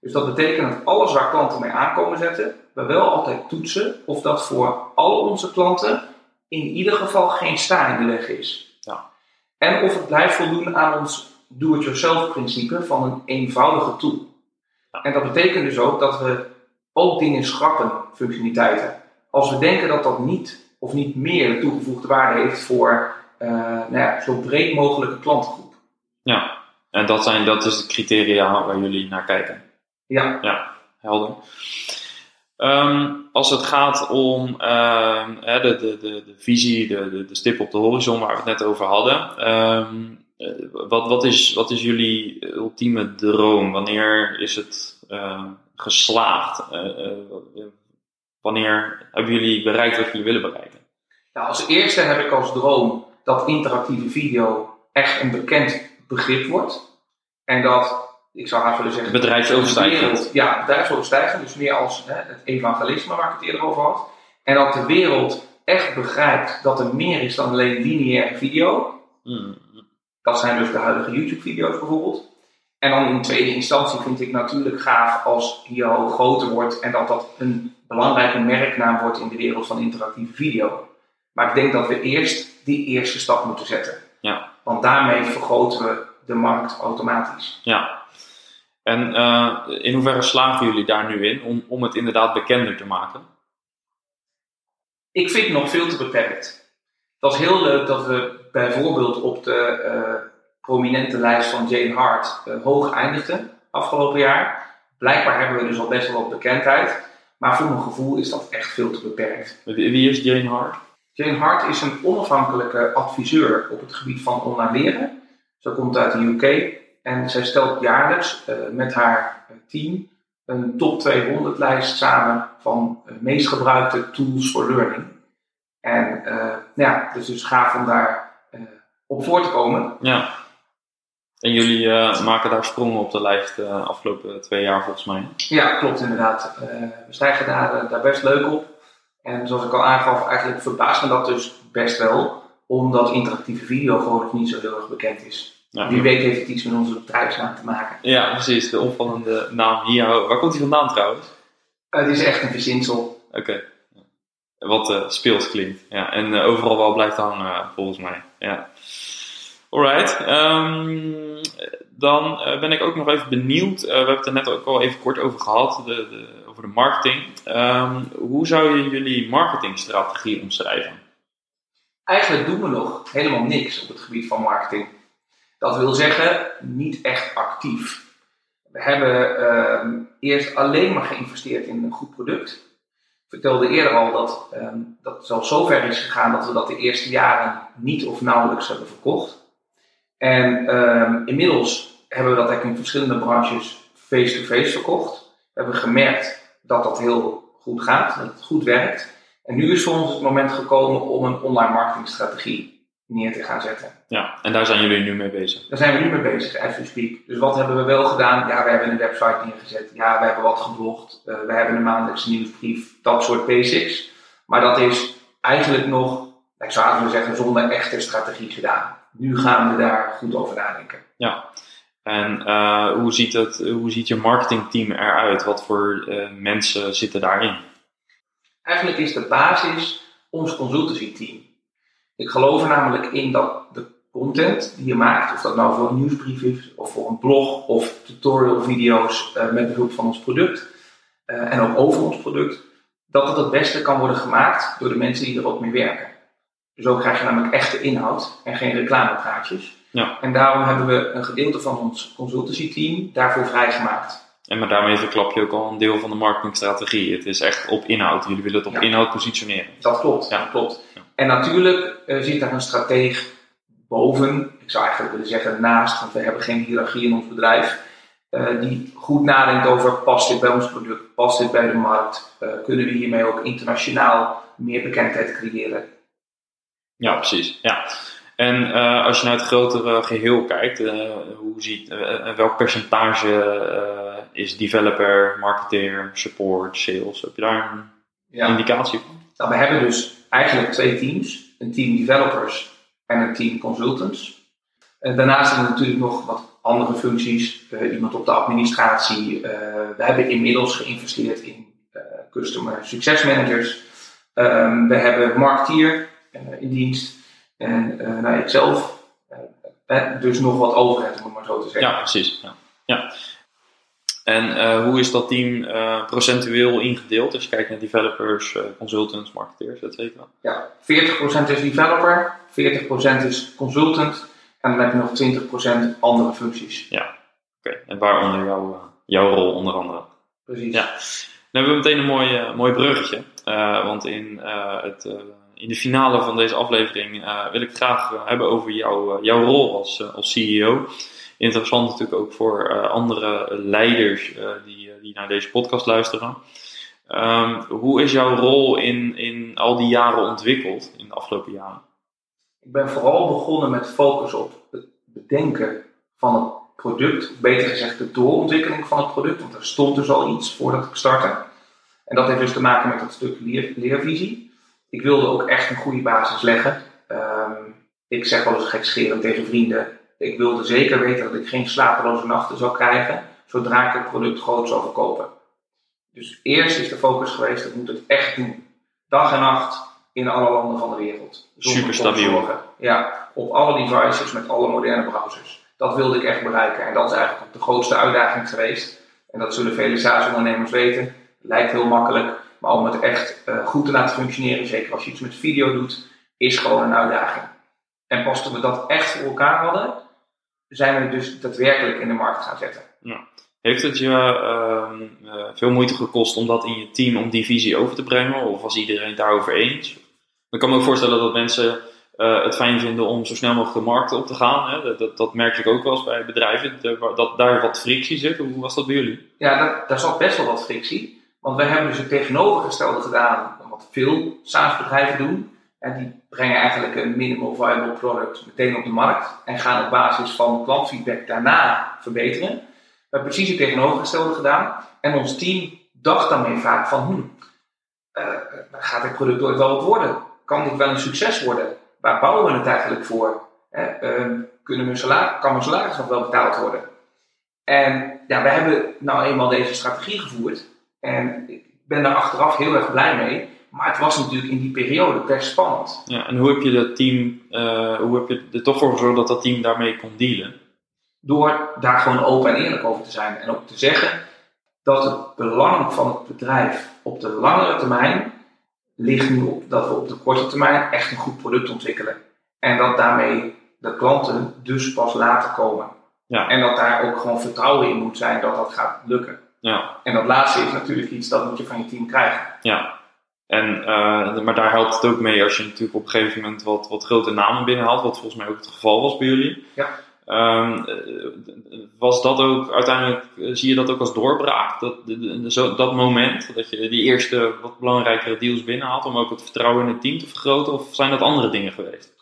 Dus dat betekent dat alles waar klanten mee aankomen zetten, we wel altijd toetsen of dat voor al onze klanten in ieder geval geen sta in de weg is. Ja. En of het blijft voldoen aan ons do-it-yourself principe van een eenvoudige tool. Ja. En dat betekent dus ook dat we ook dingen schrappen, functionaliteiten. Als we denken dat dat niet of niet meer de toegevoegde waarde heeft voor uh, nou ja, zo breed mogelijke klantengroep. Ja, en dat, zijn, dat is de criteria waar jullie naar kijken. Ja. Ja, helder. Um, als het gaat om uh, de, de, de, de visie, de, de, stip op de horizon waar we het net over hadden. Um, wat, wat, is, wat is jullie ultieme droom? Wanneer is het geslaagd? Uh, wanneer hebben jullie bereikt wat jullie willen bereiken? Nou, als eerste heb ik als droom dat interactieve video echt een bekend begrip wordt. En dat ik zou haast willen zeggen. Bedrijfsoverstijgend. Ja, bedrijfsoverstijgend. Dus meer als hè, het evangelisme waar ik het eerder over had. En dat de wereld echt begrijpt dat er meer is dan alleen lineaire video. Mm. Dat zijn dus de huidige YouTube-video's bijvoorbeeld. En dan in tweede instantie vind ik natuurlijk gaaf als Yo groter wordt en dat dat een belangrijke merknaam wordt in de wereld van interactieve video. Maar ik denk dat we eerst die eerste stap moeten zetten. Ja. Want daarmee vergroten we de markt automatisch. Ja, en uh, in hoeverre slagen jullie daar nu in om, om het inderdaad bekender te maken? Ik vind het nog veel te beperkt. Het was heel leuk dat we bijvoorbeeld op de uh, prominente lijst van Jane Hart uh, hoog eindigden afgelopen jaar. Blijkbaar hebben we dus al best wel wat bekendheid. Maar voor mijn gevoel is dat echt veel te beperkt. Wie is Jane Hart? Jane Hart is een onafhankelijke adviseur op het gebied van online leren. Ze komt uit de UK en zij stelt jaarlijks uh, met haar team een top 200 lijst samen van de meest gebruikte tools for learning. En ja, het is dus gaaf om daar op voor te komen. Ja. En jullie maken daar sprongen op de lijst de afgelopen twee jaar volgens mij. Ja, klopt inderdaad. we stijgen daar, daar best leuk op. En zoals ik al aangaf, eigenlijk verbaast me dat dus best wel, omdat interactieve video gewoon nog niet zo heel erg bekend is. Ja. Wie weet heeft het iets met onze bedrijfsnaam te maken. Ja, precies. De opvallende naam hier. Waar komt die vandaan trouwens? Het is echt een verzinsel. Oké. Okay. Wat uh, speels klinkt. Ja, en uh, overal wel blijft hangen, volgens mij. Ja. Alright. Um, dan ben ik ook nog even benieuwd. we hebben het er net ook al even kort over gehad. De, de, over de marketing. Um, hoe zou je jullie marketingstrategie omschrijven? Eigenlijk doen we nog helemaal niks op het gebied van marketing. Dat wil zeggen, niet echt actief. We hebben uh, eerst alleen maar geïnvesteerd in een goed product. Ik vertelde eerder al dat um, dat zelfs zover is gegaan dat we dat de eerste jaren niet of nauwelijks hebben verkocht. En um, inmiddels hebben we dat eigenlijk in verschillende branches face-to-face -face verkocht. We hebben gemerkt dat dat heel goed gaat, dat het goed werkt. En nu is voor ons het moment gekomen om een online marketingstrategie neer te gaan zetten. Ja, en daar zijn jullie nu mee bezig? Daar zijn we nu mee bezig, as we speak. Dus wat hebben we wel gedaan? Ja, we hebben een website neergezet. Ja, we hebben wat geblogd. Uh, we hebben een maandelijkse nieuwsbrief. Dat soort basics. Maar dat is eigenlijk nog, ik zou zeggen, zonder echte strategie gedaan. Nu gaan we daar goed over nadenken. Ja. En uh, hoe, ziet het, hoe ziet je marketingteam eruit? Wat voor uh, mensen zitten daarin? Eigenlijk is de basis ons consultancy team. Ik geloof er namelijk in dat de content die je maakt, of dat nou voor een nieuwsbrief is, of voor een blog, of tutorial video's uh, met behulp van ons product, uh, en ook over ons product, dat het het beste kan worden gemaakt door de mensen die er ook mee werken. Dus zo krijg je namelijk echte inhoud en geen reclamepraatjes. Ja. En daarom hebben we een gedeelte van ons consultancy team daarvoor vrijgemaakt. En maar daarmee verklap je ook al een deel van de marketingstrategie. Het is echt op inhoud. Jullie willen het op Ja. inhoud positioneren. Dat klopt, Ja. dat klopt. Ja. En natuurlijk eh, zit daar een strateeg boven, ik zou eigenlijk willen zeggen naast, want we hebben geen hiërarchie in ons bedrijf, eh, die goed nadenkt over past dit bij ons product, past dit bij de markt, eh, kunnen we hiermee ook internationaal meer bekendheid creëren. Ja, precies. Ja. En als je naar het grotere geheel kijkt, hoe ziet, welk percentage is developer, marketeer, support, sales? Heb je daar een Ja. indicatie van? Nou, we hebben dus eigenlijk twee teams. Een team developers en een team consultants. En daarnaast hebben we natuurlijk nog wat andere functies. Eh, iemand op de administratie. Eh, we hebben inmiddels geïnvesteerd in eh, customer success managers. Ehm, we hebben marketeer eh, in dienst. En eh nou, ikzelf. Eh, eh, dus nog wat overheid, om het maar zo te zeggen. Ja, precies. Ja. ja. En eh, hoe is dat team eh, procentueel ingedeeld? Als je kijkt naar developers, eh, consultants, marketeers, et cetera. Ja, 40% is developer, 40% is consultant. En dan heb je nog 20% andere functies. Oké, en waaronder jouw, jouw rol onder andere? Precies. Ja. Dan hebben we meteen een mooi, mooi bruggetje. Want in, het, in de finale van deze aflevering wil ik het graag hebben over jouw, eh, jouw rol als, als CEO. Interessant natuurlijk ook voor eh, andere leiders eh, die, eh, die naar deze podcast luisteren. Ehm, hoe is jouw rol in, in al die jaren ontwikkeld, in de afgelopen jaren? Ik ben vooral begonnen met focus op het bedenken van het product. Beter gezegd, de doorontwikkeling van het product. Want er stond dus al iets voordat ik startte. En dat heeft dus te maken met dat stuk leer, leervisie. Ik wilde ook echt een goede basis leggen. Ehm, ik zeg wel eens gekscherend tegen vrienden. Ik wilde zeker weten dat ik geen slapeloze nachten zou krijgen. Zodra ik het product groot zou verkopen. Dus eerst is de focus geweest, ik moet het echt doen. Dag en nacht in alle landen van de wereld. Zonder Super stabiel. Ja, op alle devices met alle moderne browsers. Dat wilde ik echt bereiken. En dat is eigenlijk de grootste uitdaging geweest. En dat zullen vele SaaS-ondernemers weten. Lijkt heel makkelijk, maar om het echt eh, goed te laten functioneren, zeker als je iets met video doet, is gewoon een uitdaging. En pas toen we dat echt voor elkaar hadden, zijn we dus daadwerkelijk in de markt gaan zetten. Heeft het je ehm, eh, veel moeite gekost om dat in je team, om die visie over te brengen? Of was iedereen het daarover eens? Ik kan me ook voorstellen dat mensen eh, het fijn vinden om zo snel mogelijk de markt op te gaan. Hè? Dat, dat, dat merk ik ook wel eens bij bedrijven, waar- dat daar wat frictie zit. Hoe was dat bij jullie? Ja, daar, daar zat best wel wat frictie. Want wij hebben dus het tegenovergestelde gedaan wat veel SaaS-bedrijven doen. En die brengen eigenlijk een minimal viable product meteen op de markt. En gaan op basis van klantfeedback daarna verbeteren. We hebben precies het tegenovergestelde gedaan. En ons team dacht daarmee vaak van, hm, eh, gaat dit product ooit wel wat worden? Kan dit wel een succes worden? Waar bouwen we het eigenlijk voor? Hè, ehm, kunnen mijn salaris, kan mijn salaris nog wel betaald worden? En ja, we hebben nou eenmaal deze strategie gevoerd. En ik ben daar achteraf heel erg blij mee. Maar het was natuurlijk in die periode best spannend. Ja, en hoe heb je dat team, eh, hoe heb je er toch voor gezorgd dat dat team daarmee kon dealen? Door daar gewoon open en eerlijk over te zijn. En ook te zeggen dat het belang van het bedrijf op de langere termijn ligt nu op dat we op de korte termijn echt een goed product ontwikkelen. En dat daarmee de klanten dus pas later komen. Ja. En dat daar ook gewoon vertrouwen in moet zijn dat dat gaat lukken. Ja, En dat laatste is natuurlijk iets dat moet je van je team krijgen. ja. En, eh, maar daar helpt het ook mee als je natuurlijk op een gegeven moment wat, wat grote namen binnenhaalt, wat volgens mij ook het geval was bij jullie. Ja. Ehm, eh, was dat ook uiteindelijk, eh, zie je dat ook als doorbraak? Dat, de- de- de- zo, dat moment dat je die eerste wat belangrijkere deals binnenhaalt om ook het vertrouwen in het team te vergroten? Of zijn dat andere dingen geweest?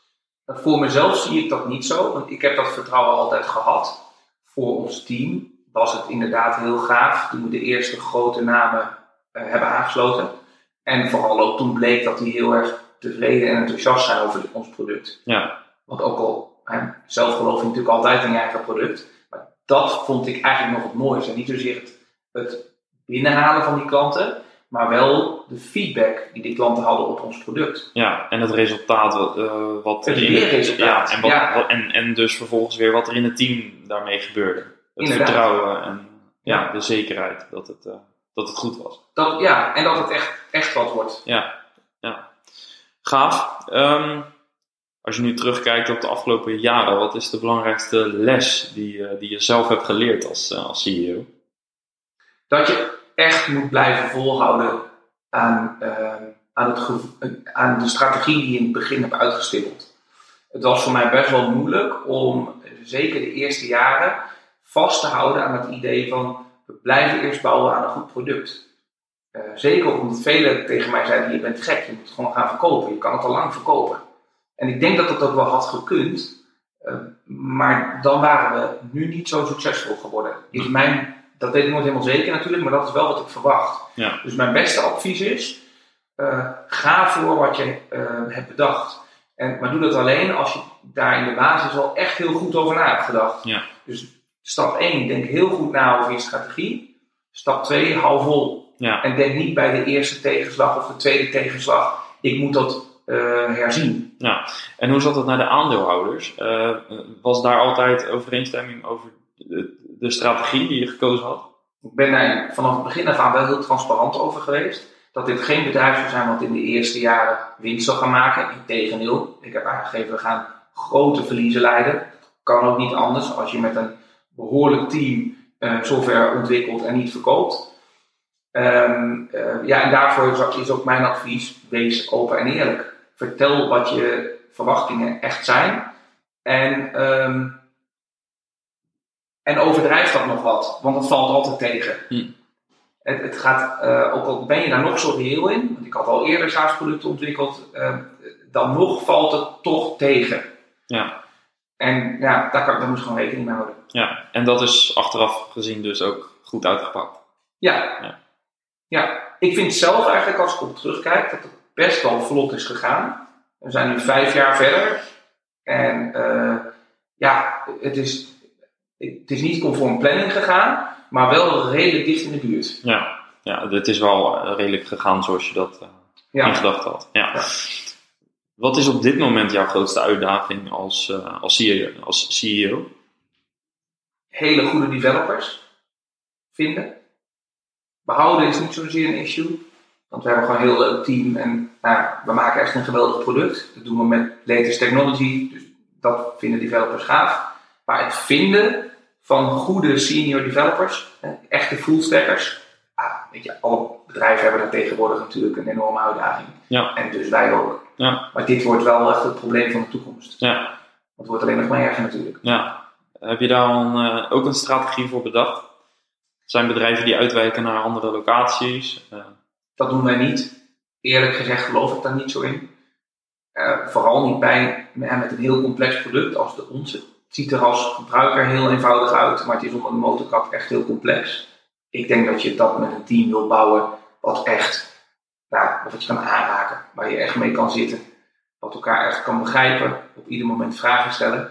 Voor mezelf zie ik dat niet zo, want ik heb dat vertrouwen altijd gehad. Voor ons team was het inderdaad heel gaaf toen we de eerste grote namen hebben aangesloten. En vooral ook toen bleek dat die heel erg tevreden en enthousiast zijn over ons product. Ja, Want ook al, hè, zelf geloof je natuurlijk altijd in je eigen product. Maar dat vond ik eigenlijk nog het mooiste. Niet zozeer het, het binnenhalen van die klanten, maar wel de feedback die die klanten hadden op ons product. Ja, en het resultaat wat, uh, wat Het er in het, leerresultaat, ja, en, wat, ja. wat- en, en dus vervolgens weer wat er in het team daarmee gebeurde. Het Inderdaad. vertrouwen en ja, Ja. de zekerheid dat het, eh, dat het goed was. Dat, ja, en dat het echt, echt wat wordt. Ja, ja. Gaaf. Ehm, als je nu terugkijkt op de afgelopen jaren, wat is de belangrijkste les die, eh, die je zelf hebt geleerd als, eh, als CEO? Dat je echt moet blijven volhouden aan, eh, aan, het aan de strategie die je in het begin hebt uitgestippeld. Het was voor mij best wel moeilijk om, zeker de eerste jaren, vast te houden aan het idee van we blijven eerst bouwen aan een goed product. Eh, zeker omdat velen tegen mij zeiden: je bent gek, je moet het gewoon gaan verkopen, je kan het al lang verkopen. En ik denk dat dat ook wel had gekund, eh, maar dan waren we nu niet zo succesvol geworden. Is mijn, dat weet ik nooit helemaal zeker natuurlijk, maar dat is wel wat ik verwacht. Ja. Dus mijn beste advies is: eh, ga voor wat je hebt bedacht. En, maar doe dat alleen als je daar in de basis wel echt heel goed over na hebt gedacht. Ja. Dus stap 1, denk heel goed na over je strategie. Stap 2, hou vol. Ja, En denk niet bij de eerste tegenslag of de tweede tegenslag, ik moet dat eh, herzien. en hoe zat het naar de aandeelhouders? Eh, was daar altijd overeenstemming over de, de strategie die je gekozen had? Ik ben daar vanaf het begin af aan wel heel transparant over geweest. Dat dit geen bedrijf zou zijn wat in de eerste jaren winst zal gaan maken. Integendeel, ik heb aangegeven, we gaan grote verliezen leiden. Kan ook niet anders als je met een behoorlijk team eh, software ontwikkelt en niet verkoopt. Ehm, eh, ja, en daarvoor is- ook mijn advies, wees open en eerlijk. Vertel wat je verwachtingen echt zijn. En, ehm, en overdrijf dat nog wat, want dat valt altijd tegen. Hm. Het, het gaat, eh, ook al ben je daar nog zo reëel in, want ik had al eerder SaaS-producten ontwikkeld, eh, dan nog valt het toch tegen. Ja. En ja, daar, kan, daar moet je gewoon rekening mee houden. Ja, en dat is achteraf gezien dus ook goed uitgepakt. Ja. Ja. ja. ik vind zelf eigenlijk als ik op terugkijk dat het best wel vlot is gegaan. We zijn nu vijf jaar verder. En eh, ja, het is, het is niet conform planning gegaan, maar wel redelijk dicht in de buurt. Ja, ja het is wel eh, redelijk gegaan zoals je dat eh, in gedachten had. Ja. Ja. Wat is op dit moment jouw grootste uitdaging als, eh, als, CEO, als CEO? Hele goede developers vinden. Behouden is niet zozeer een issue. Want we hebben gewoon een heel leuk team en nou, we maken echt een geweldig product. Dat doen we met latest technology, dus dat vinden developers gaaf. Maar het vinden van goede senior developers, echte fullstackers. Ah, weet je, alle bedrijven hebben daar tegenwoordig natuurlijk een enorme uitdaging. Ja. En dus wij ook. Ja. Maar dit wordt wel echt het probleem van de toekomst. Ja, het wordt alleen nog maar erger natuurlijk. ja. Heb je daar een, eh, ook een strategie voor bedacht? Zijn bedrijven die uitwijken naar andere locaties? Eh, Dat doen wij niet. Eerlijk gezegd geloof ik daar niet zo in. Eh, vooral niet bij met een heel complex product als de onze. Het ziet er als gebruiker heel eenvoudig uit, maar het is onder de motorkap echt heel complex. Ik denk dat je dat met een team wil bouwen wat echt, wat je kan aanraken, waar je echt mee kan zitten. Wat elkaar echt kan begrijpen, op ieder moment vragen stellen.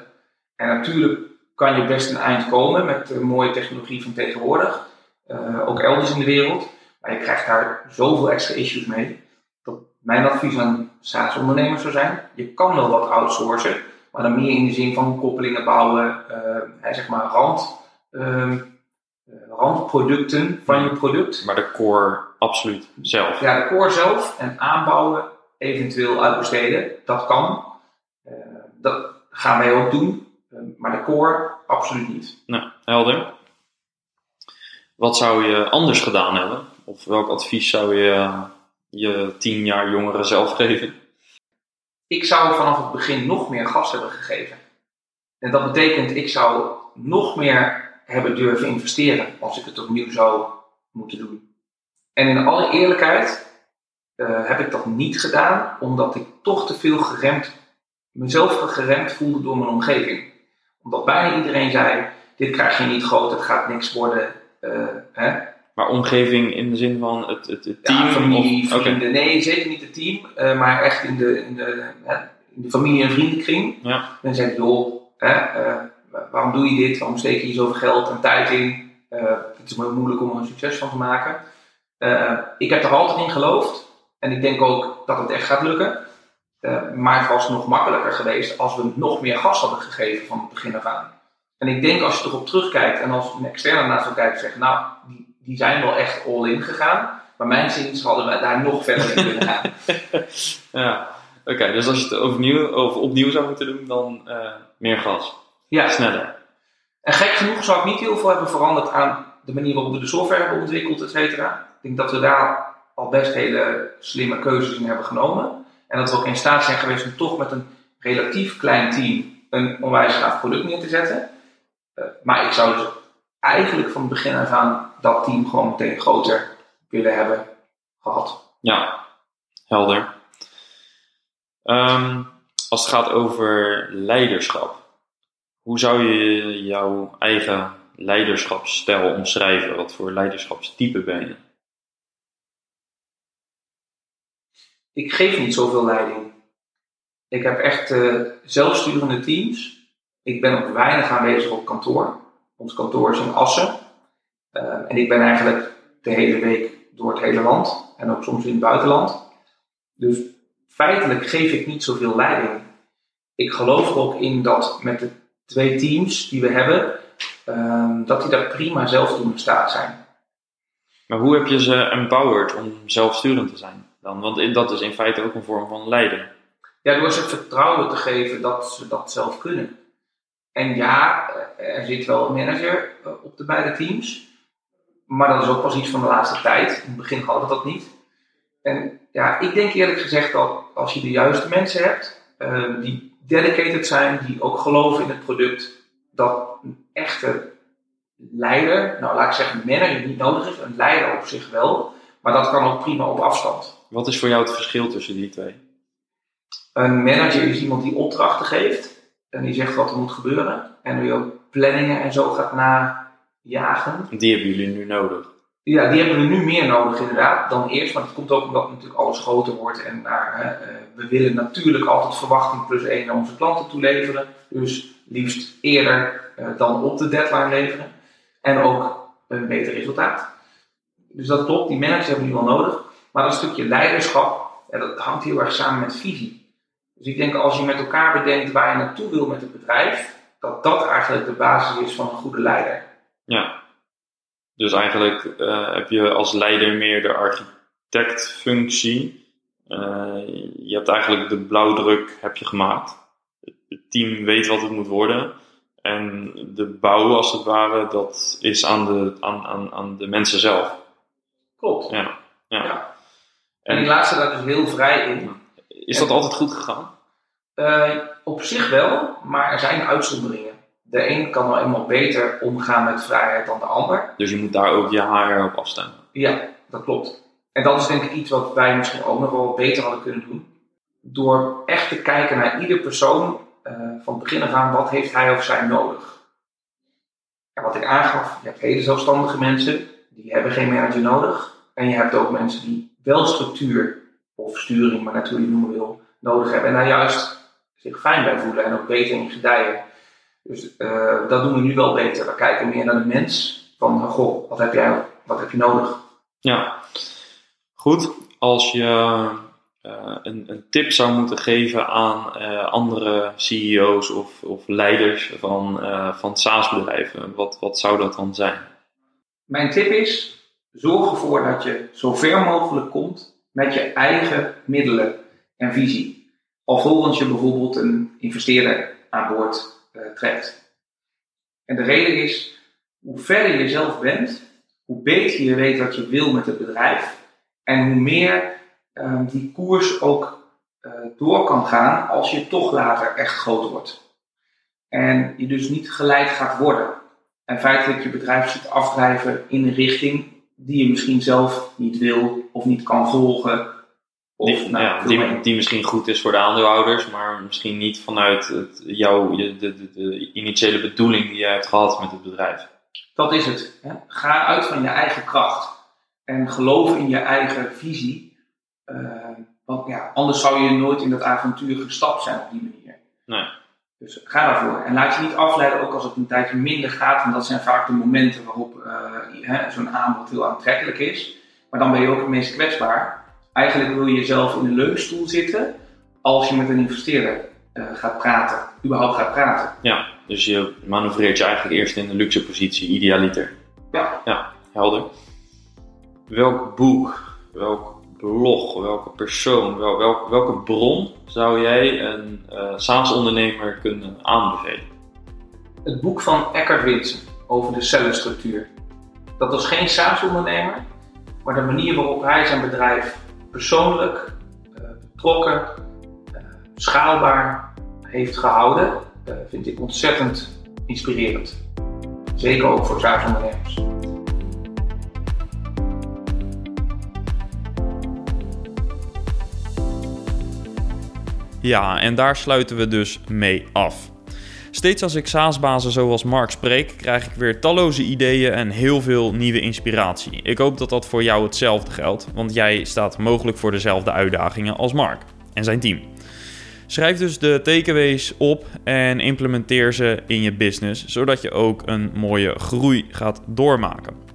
En natuurlijk kan je best een eind komen met de mooie technologie van tegenwoordig. Eh, ook elders in de wereld. Maar je krijgt daar zoveel extra issues mee. Dat mijn advies aan SaaS-ondernemers zou zijn: je kan wel wat outsourcen, maar dan meer in de zin van koppelingen bouwen, hè, zeg maar rand, ehm, eh, randproducten van je product. maar de core absoluut zelf. Ja, de core zelf en aanbouwen, eventueel uitbesteden, dat kan. Eh, dat gaan wij ook doen, Eh, maar de core absoluut niet. Nou, helder. Wat zou je anders gedaan hebben? Of welk advies zou je eh, je tien jaar jongeren zelf geven? ik zou vanaf het begin nog meer gas hebben gegeven. En dat betekent, ik zou nog meer hebben durven investeren als ik het opnieuw zou moeten doen. En in alle eerlijkheid eh, heb ik dat niet gedaan, omdat ik toch te veel geremd, mezelf geremd voelde door mijn omgeving. Omdat bijna iedereen zei, dit krijg je niet groot, het gaat niks worden. eh, hè? Maar omgeving in de zin van het, het, het team? Ja, familie, of, vrienden. Nee, zeker niet het team, eh, maar echt in de, in, de, in de familie- en vriendenkring. Ja. Dan zeg ik, joh, hè, waarom doe je dit? Waarom steek je hier zoveel geld en tijd in? Het is moeilijk om er een succes van te maken. Uh, ik heb er altijd in geloofd. En ik denk ook dat het echt gaat lukken. Uh, maar het was nog makkelijker geweest als we nog meer gas hadden gegeven van het begin af aan. En ik denk als je erop terugkijkt en als een externe naast elkaar kijkt zegt, nou, die, die zijn wel echt all in gegaan. Maar mijn zin hadden we daar nog verder in kunnen gaan. ja, oké. dus als je het overnieuw, of opnieuw zou moeten doen, dan uh, meer gas. Ja. Sneller. En gek genoeg zou ik niet heel veel hebben veranderd aan de manier waarop we de software hebben ontwikkeld, et cetera. Ik denk dat we daar al best hele slimme keuzes in hebben genomen. En dat we ook in staat zijn geweest om toch met een relatief klein team een onwijs gaaf product neer te zetten. Uh, maar ik zou dus eigenlijk van het begin af aan dat team gewoon meteen groter willen hebben gehad. Ja, helder. Um, als het gaat over leiderschap, hoe zou je jouw eigen leiderschapsstijl omschrijven? Wat voor leiderschapstype ben je? Ik geef niet zoveel leiding. Ik heb echt uh, zelfsturende teams. Ik ben ook weinig aanwezig op kantoor. Ons kantoor is in Assen. Uh, en ik ben eigenlijk de hele week door het hele land en ook soms in het buitenland. Dus feitelijk geef ik niet zoveel leiding. Ik geloof er ook in dat met de twee teams die we hebben, um, dat die daar prima zelf toe in staat zijn. Maar hoe heb je ze empowered om zelfsturend te zijn dan? Want dat is in feite ook een vorm van leiden. Ja, door ze vertrouwen te geven dat ze dat zelf kunnen. En ja, er zit wel een manager eh, op de beide teams. Maar dat is ook pas iets van de laatste tijd. In het begin hadden we dat niet. En ja, ik denk eerlijk gezegd dat als je de juiste mensen hebt, uh, die dedicated zijn, die ook geloven in het product, dat een echte leider, nou laat ik zeggen manager niet nodig is, een leider op zich wel, maar dat kan ook prima op afstand. Wat is voor jou het verschil tussen die twee? Een manager is iemand die opdrachten geeft en die zegt wat er moet gebeuren en die ook planningen en zo gaat na jagen. Die hebben jullie nu nodig. Ja, die hebben we nu meer nodig inderdaad dan eerst. Maar dat komt ook omdat natuurlijk alles groter wordt. En naar, uh, we willen natuurlijk altijd verwachting plus één naar onze klanten toeleveren. Dus liefst eerder uh, dan op de deadline leveren. En ook een beter resultaat. Dus dat klopt, die managers hebben we nu wel nodig. Maar dat stukje leiderschap, ja, dat hangt heel erg samen met visie. Dus ik denk als je met elkaar bedenkt waar je naartoe wil met het bedrijf, dat dat eigenlijk de basis is van een goede leider. Ja. Dus eigenlijk uh, heb je als leider meer de architectfunctie. Uh, je hebt eigenlijk de blauwdruk heb je gemaakt. Het team weet wat het moet worden. En de bouw, als het ware, dat is aan de, aan, aan, aan de mensen zelf. Klopt. Ja. ja. ja. En, die laatste daar dus heel vrij in. Is dat altijd goed gegaan? Uh, op zich wel, maar er zijn uitzonderingen de een kan nou eenmaal beter omgaan met vrijheid dan de ander. Dus je moet daar ook je HR op afstemmen. Ja, dat klopt. En dat is denk ik iets wat wij misschien ook nog wel beter hadden kunnen doen. Door echt te kijken naar ieder persoon uh, van begin af aan, wat heeft hij of zij nodig? En wat ik aangaf, je hebt hele zelfstandige mensen, die hebben geen manager nodig. En je hebt ook mensen die wel structuur of sturing, maar natuurlijk noemen wil, nodig hebben. En daar juist zich fijn bij voelen en ook beter in gedijen. Dus uh, dat doen we nu wel beter. We kijken meer naar de mens. Van, goh, wat heb jij, wat heb je nodig? Ja, goed. Als je uh, een, een, tip zou moeten geven aan uh, andere CEO's of, of leiders van, van SaaS-bedrijven, wat, wat zou dat dan zijn? Mijn tip is: zorg ervoor dat je zo ver mogelijk komt met je eigen middelen en visie. Alvorens je bijvoorbeeld een investeerder aan boord uh, trekt. En de reden is, hoe verder je zelf bent, hoe beter je weet wat je wil met het bedrijf en hoe meer uh, die koers ook uh, door kan gaan als je toch later echt groot wordt. En je dus niet geleid gaat worden. En feitelijk je bedrijf ziet afdrijven in richting die je misschien zelf niet wil of niet kan volgen die, nou, ja, die, die, misschien goed is voor de aandeelhouders, maar misschien niet vanuit het, jouw, de, de, de, initiële bedoeling die je hebt gehad met het bedrijf. Dat is het. Hè? Ga uit van je eigen kracht en geloof in je eigen visie. Uh, want ja, anders zou je nooit in dat avontuur gestapt zijn op die manier. Nee. Dus ga daarvoor. En laat je niet afleiden, ook als het een tijdje minder gaat. En dat zijn vaak de momenten waarop uh, zo'n aanbod heel aantrekkelijk is. maar dan ben je ook het meest kwetsbaar. Eigenlijk wil je jezelf in een leunstoel zitten als je met een investeerder uh, gaat praten, überhaupt gaat praten. Ja, dus je manoeuvreert je eigenlijk eerst in de luxe positie, idealiter. Ja. Ja, helder. Welk boek, welk welke persoon, wel, welk, welke bron zou jij een uh, SaaS-ondernemer kunnen aanbevelen? Het boek van Eckhart Winsen over de cellenstructuur. Dat was geen SaaS-ondernemer, maar de manier waarop hij zijn bedrijf persoonlijk, uh, betrokken, uh, schaalbaar heeft gehouden, vind ik ontzettend inspirerend. Zeker ook voor SaaS-ondernemers. Ja, en daar sluiten we dus mee af. Steeds als ik SaaS-bazen zoals Mark spreek, krijg ik weer talloze ideeën en heel veel nieuwe inspiratie. Ik hoop dat dat voor jou hetzelfde geldt, want jij staat mogelijk voor dezelfde uitdagingen als Mark en zijn team. Schrijf dus de takeaways op en implementeer ze in je business, zodat je ook een mooie groei gaat doormaken.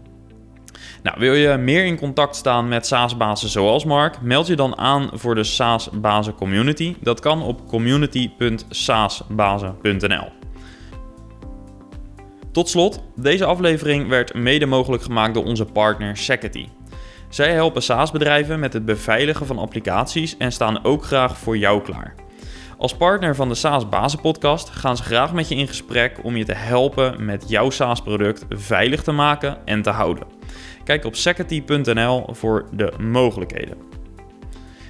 Nou, wil je meer in contact staan met SaaS-bazen zoals Mark? Meld je dan aan voor de SaaS-bazen community. Dat kan op community.saasbazen.nl. Tot slot, deze aflevering werd mede mogelijk gemaakt door onze partner Security. Zij helpen SaaS-bedrijven met het beveiligen van applicaties en staan ook graag voor jou klaar. Als partner van de SaaS Bazen Podcast gaan ze graag met je in gesprek om je te helpen met jouw SaaS-product veilig te maken en te houden. Kijk op security.nl voor de mogelijkheden.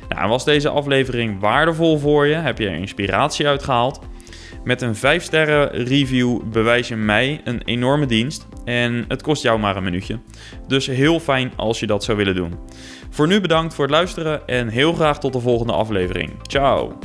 Nou, was deze aflevering waardevol voor je? Heb je er inspiratie uit gehaald? Met een 5 sterren review bewijs je mij een enorme dienst en het kost jou maar een minuutje. Dus heel fijn als je dat zou willen doen. Voor nu bedankt voor het luisteren en heel graag tot de volgende aflevering. Ciao!